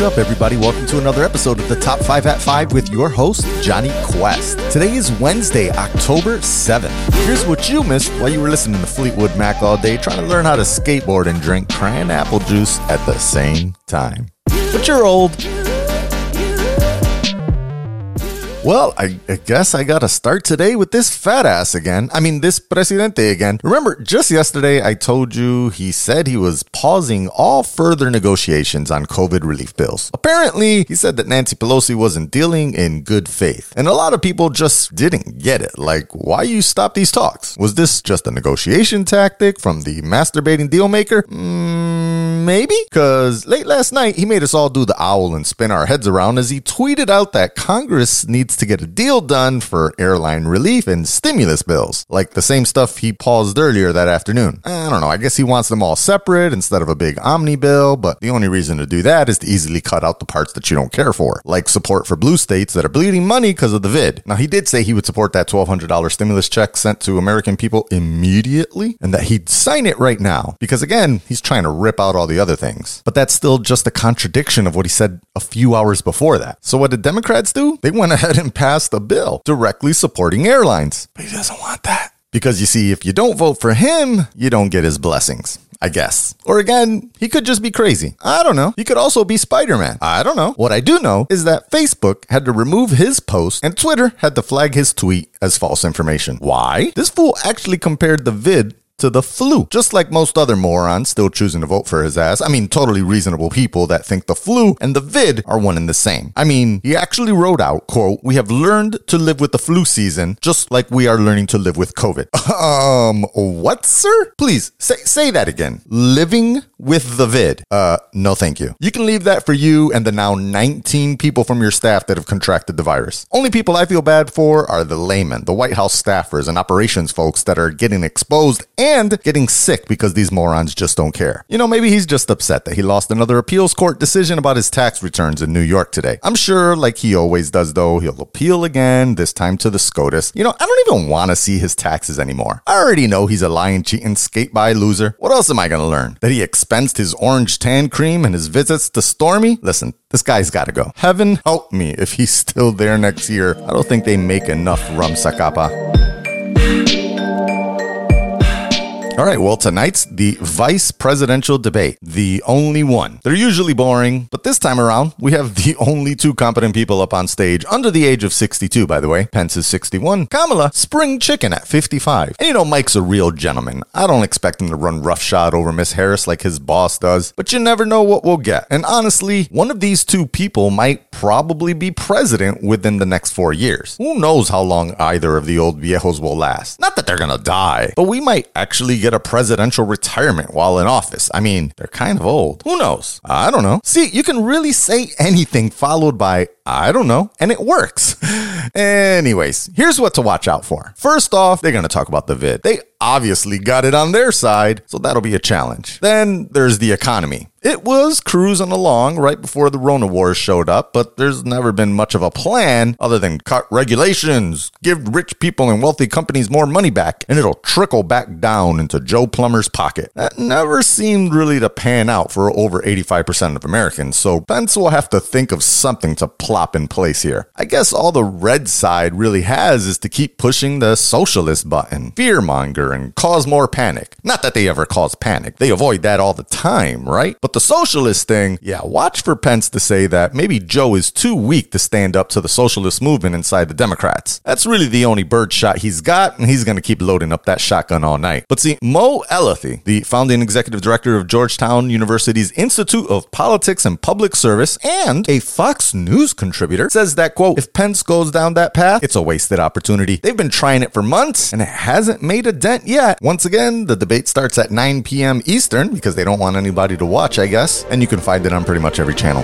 Up, everybody? Welcome to another episode of the Top 5 at 5 with your host, Johnny Quest. Today is Wednesday, October 7th. Here's what you missed while you were listening to Fleetwood Mac all day, trying to learn how to skateboard and drink cran apple juice at the same time. But you're old. Well, I, I, guess I gotta start today with this fat ass again. I mean, this presidente again. Remember, just yesterday I told you he said he was pausing all further negotiations on COVID relief bills. Apparently, he said that Nancy Pelosi wasn't dealing in good faith. And a lot of people just didn't get it. Like, why you stop these talks? Was this just a negotiation tactic from the masturbating dealmaker? Mm, maybe? Because late last night, he made us all do the owl and spin our heads around as he tweeted out that Congress needs to get a deal done for airline relief and stimulus bills, like the same stuff he paused earlier that afternoon. I don't know, I guess he wants them all separate instead of a big omni bill, but the only reason to do that is to easily cut out the parts that you don't care for, like support for blue states that are bleeding money because of the vid. Now, he did say he would support that $1,200 stimulus check sent to American people immediately and that he'd sign it right now, because again, he's trying to rip out all the other things. But that's still just a contradiction of what he said a few hours before that. So, what did Democrats do? They went ahead and passed a bill directly supporting airlines. But he doesn't want that. Because you see, if you don't vote for him, you don't get his blessings. I guess. Or again, he could just be crazy. I don't know. He could also be Spider Man. I don't know. What I do know is that Facebook had to remove his post and Twitter had to flag his tweet as false information. Why? This fool actually compared the vid to the flu. Just like most other morons still choosing to vote for his ass. I mean, totally reasonable people that think the flu and the vid are one and the same. I mean, he actually wrote out, quote, we have learned to live with the flu season just like we are learning to live with COVID. um, what, sir? Please say, say that again. Living with the vid. Uh, no thank you. You can leave that for you and the now 19 people from your staff that have contracted the virus. Only people I feel bad for are the laymen, the White House staffers and operations folks that are getting exposed and getting sick because these morons just don't care. You know, maybe he's just upset that he lost another appeals court decision about his tax returns in New York today. I'm sure, like he always does, though, he'll appeal again, this time to the SCOTUS. You know, I don't even want to see his taxes anymore. I already know he's a lying, cheating, skate by loser. What else am I going to learn? That he expensed his orange tan cream and his visits to Stormy? Listen, this guy's got to go. Heaven help me if he's still there next year. I don't think they make enough rum Zacapa. All right, well, tonight's the vice presidential debate, the only one. They're usually boring, but this time around, we have the only two competent people up on stage under the age of 62, by the way. Pence is 61. Kamala, spring chicken at 55. And you know, Mike's a real gentleman. I don't expect him to run roughshod over Miss Harris like his boss does, but you never know what we'll get. And honestly, one of these two people might probably be president within the next four years. Who knows how long either of the old viejos will last? Not that they're gonna die, but we might actually get get a presidential retirement while in office. I mean, they're kind of old. Who knows? I don't know. See, you can really say anything followed by I don't know, and it works. Anyways, here's what to watch out for. First off, they're going to talk about the vid. They obviously got it on their side, so that'll be a challenge. Then there's the economy. It was cruising along right before the Rona Wars showed up, but there's never been much of a plan other than cut regulations, give rich people and wealthy companies more money back, and it'll trickle back down into Joe Plumber's pocket. That never seemed really to pan out for over 85% of Americans, so Pence will have to think of something to plop in place here. I guess all the red side really has is to keep pushing the socialist button, fearmonger, and cause more panic. Not that they ever cause panic, they avoid that all the time, right? But the socialist thing, yeah, watch for Pence to say that maybe Joe is too weak to stand up to the socialist movement inside the Democrats. That's really the only bird shot he's got, and he's going to keep loading up that shotgun all night. But see, Mo Elleithee, the founding executive director of Georgetown University's Institute of Politics and Public Service and a Fox News contributor, says that, quote, if Pence goes down that path, it's a wasted opportunity. They've been trying it for months, and it hasn't made a dent yet. Once again, the debate starts at 9 p.m. Eastern because they don't want anybody to watch, I guess, and you can find it on pretty much every channel.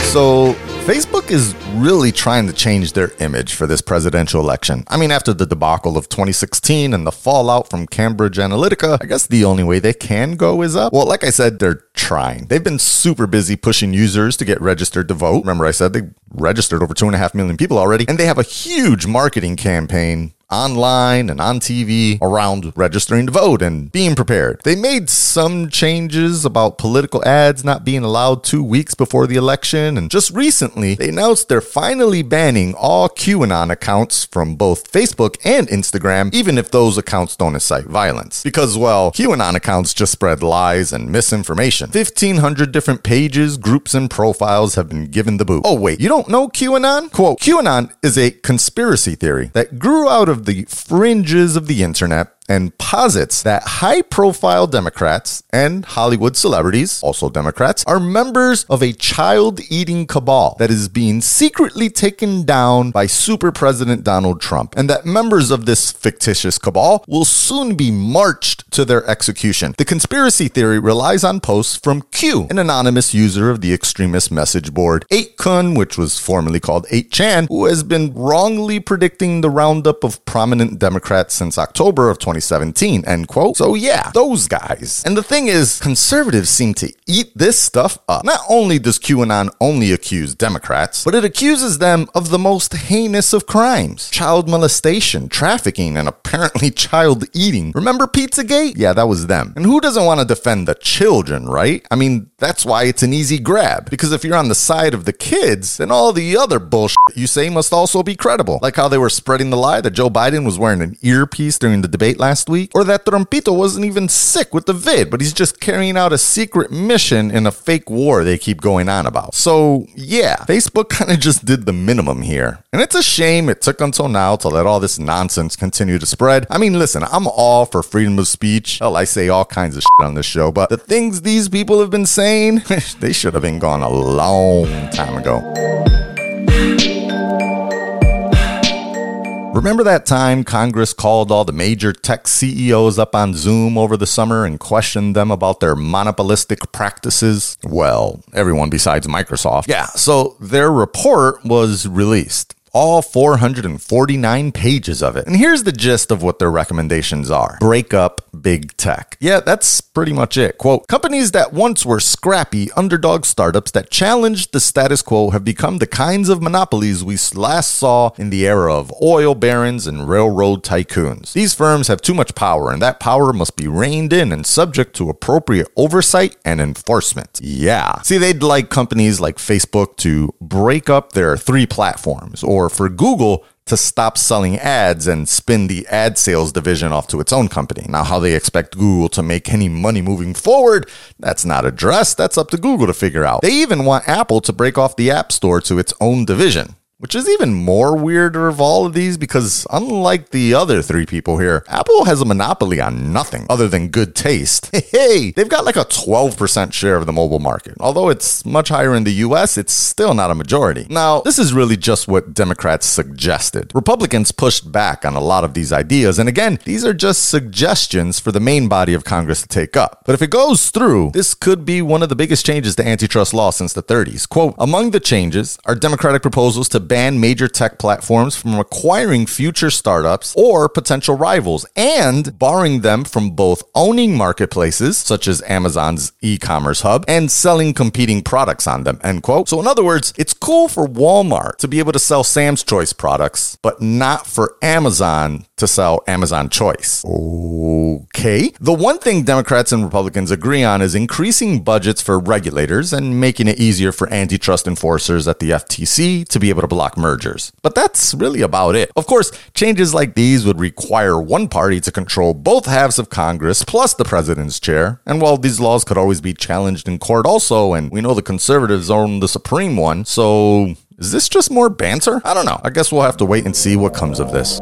So, Facebook is really trying to change their image for this presidential election. I mean, after the debacle of 2016 and the fallout from Cambridge Analytica, I guess the only way they can go is up. Well, like I said, they're trying. They've been super busy pushing users to get registered to vote. Remember, I said they registered over two and a half million people already, and they have a huge marketing campaign online and on TV around registering to vote and being prepared. They made some changes about political ads not being allowed two weeks before the election, and just recently they announced they're finally banning all QAnon accounts from both Facebook and Instagram, even if those accounts don't incite violence. Because, well, QAnon accounts just spread lies and misinformation. 1,500 different pages, groups, and profiles have been given the boot. Oh, wait, you don't know QAnon? Quote QAnon is a conspiracy theory that grew out of the fringes of the internet and posits that high profile Democrats and Hollywood celebrities, also Democrats, are members of a child eating cabal that is being secretly taken down by Super President Donald Trump, and that members of this fictitious cabal will soon be marched to their execution. The conspiracy theory relies on posts from Q, an anonymous user of the extremist message board 8kun, which was formerly called 8chan, who has been wrongly predicting the roundup of prominent Democrats since October of 2020. 2017, end quote. So yeah, those guys. And the thing is, conservatives seem to eat this stuff up. Not only does QAnon only accuse Democrats, but it accuses them of the most heinous of crimes child molestation, trafficking, and apparently child eating. Remember Pizzagate? Yeah, that was them. And who doesn't want to defend the children, right? I mean, that's why it's an easy grab. Because if you're on the side of the kids, then all the other bullshit you say must also be credible. Like how they were spreading the lie that Joe Biden was wearing an earpiece during the debate last last week, or that Trumpito wasn't even sick with the vid, but he's just carrying out a secret mission in a fake war they keep going on about. So, yeah, Facebook kind of just did the minimum here. And it's a shame it took until now to let all this nonsense continue to spread. I mean, listen, I'm all for freedom of speech. Hell, I say all kinds of shit on this show, but the things these people have been saying, they should have been gone a long time ago. Remember that time Congress called all the major tech CEOs up on Zoom over the summer and questioned them about their monopolistic practices? Well, everyone besides Microsoft. Yeah, so their report was released all 449 pages of it. And here's the gist of what their recommendations are break up big tech. Yeah, that's pretty much it. Quote Companies that once were scrappy underdog startups that challenged the status quo have become the kinds of monopolies we last saw in the era of oil barons and railroad tycoons. These firms have too much power, and that power must be reined in and subject to appropriate oversight and enforcement. Yeah. See, they'd like companies like Facebook to break up their three platforms or or for Google to stop selling ads and spin the ad sales division off to its own company. Now, how they expect Google to make any money moving forward, that's not addressed. That's up to Google to figure out. They even want Apple to break off the App Store to its own division. Which is even more weirder of all of these because, unlike the other three people here, Apple has a monopoly on nothing other than good taste. Hey, they've got like a 12% share of the mobile market. Although it's much higher in the US, it's still not a majority. Now, this is really just what Democrats suggested. Republicans pushed back on a lot of these ideas, and again, these are just suggestions for the main body of Congress to take up. But if it goes through, this could be one of the biggest changes to antitrust law since the 30s. Quote Among the changes are Democratic proposals to ban major tech platforms from acquiring future startups or potential rivals and barring them from both owning marketplaces such as Amazon's e-commerce hub and selling competing products on them end quote. So in other words it's cool for Walmart to be able to sell Sam's Choice products but not for Amazon to sell Amazon Choice. Okay. The one thing Democrats and Republicans agree on is increasing budgets for regulators and making it easier for antitrust enforcers at the FTC to be able to block mergers. But that's really about it. Of course, changes like these would require one party to control both halves of Congress plus the president's chair. And while these laws could always be challenged in court also, and we know the conservatives own the supreme one, so is this just more banter? I don't know. I guess we'll have to wait and see what comes of this.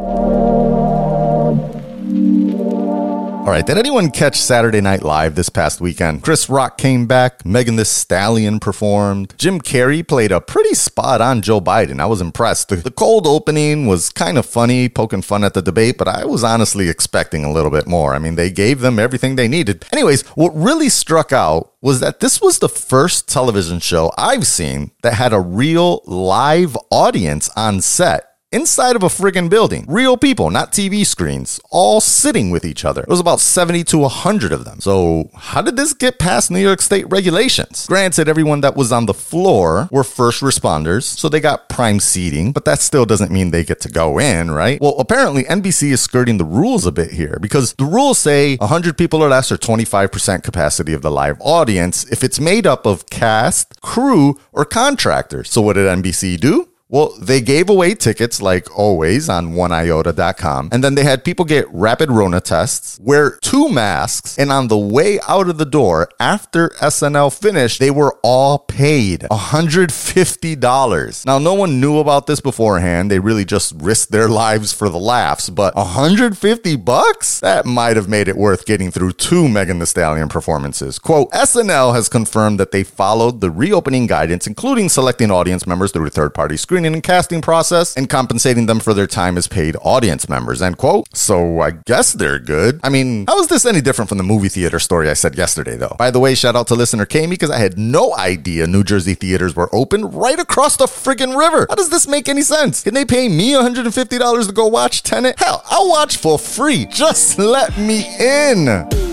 All right, did anyone catch Saturday Night Live this past weekend? Chris Rock came back, Megan Thee Stallion performed, Jim Carrey played a pretty spot on Joe Biden. I was impressed. The, the cold opening was kind of funny, poking fun at the debate, but I was honestly expecting a little bit more. I mean, they gave them everything they needed. Anyways, what really struck out was that this was the first television show I've seen that had a real live audience on set inside of a friggin' building. Real people, not TV screens, all sitting with each other. It was about 70 to 100 of them. So, how did this get past New York State regulations? Granted, everyone that was on the floor were first responders, so they got prime seating, but that still doesn't mean they get to go in, right? Well, apparently, NBC is skirting the rules a bit here because the rules say 100 people or less or 25% capacity of the live audience if it's made up of cast, crew, or contractors. So, what did NBC do? Well, they gave away tickets like always on oneiota.com. And then they had people get rapid Rona tests, wear two masks, and on the way out of the door after SNL finished, they were all paid $150. Now, no one knew about this beforehand. They really just risked their lives for the laughs, but 150 bucks? That might have made it worth getting through two Megan Thee Stallion performances. Quote, SNL has confirmed that they followed the reopening guidance, including selecting audience members through third party screen screening and casting process and compensating them for their time as paid audience members, end quote. So I guess they're good. I mean, how is this any different from the movie theater story I said yesterday, though? By the way, shout out to listener Kami because I had no idea New Jersey theaters were open right across the friggin' river. How does this make any sense? Can they pay me $150 to go watch Tenet? Hell, I'll watch for free. Just let me in.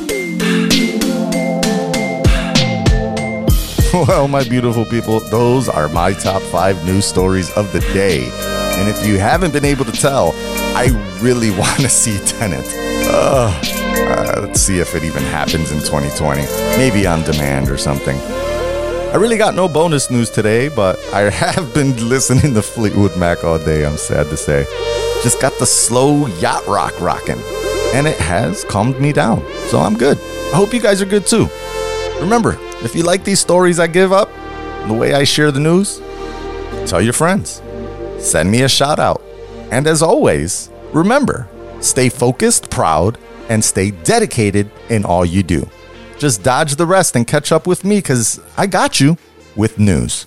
Well, my beautiful people, those are my top five news stories of the day. And if you haven't been able to tell, I really want to see Tenet. Uh, let's see if it even happens in 2020. Maybe on demand or something. I really got no bonus news today, but I have been listening to Fleetwood Mac all day, I'm sad to say. Just got the slow yacht rock rocking, and it has calmed me down, so I'm good. I hope you guys are good too. Remember, if you like these stories I give up, the way I share the news, tell your friends. Send me a shout out. And as always, remember stay focused, proud, and stay dedicated in all you do. Just dodge the rest and catch up with me because I got you with news.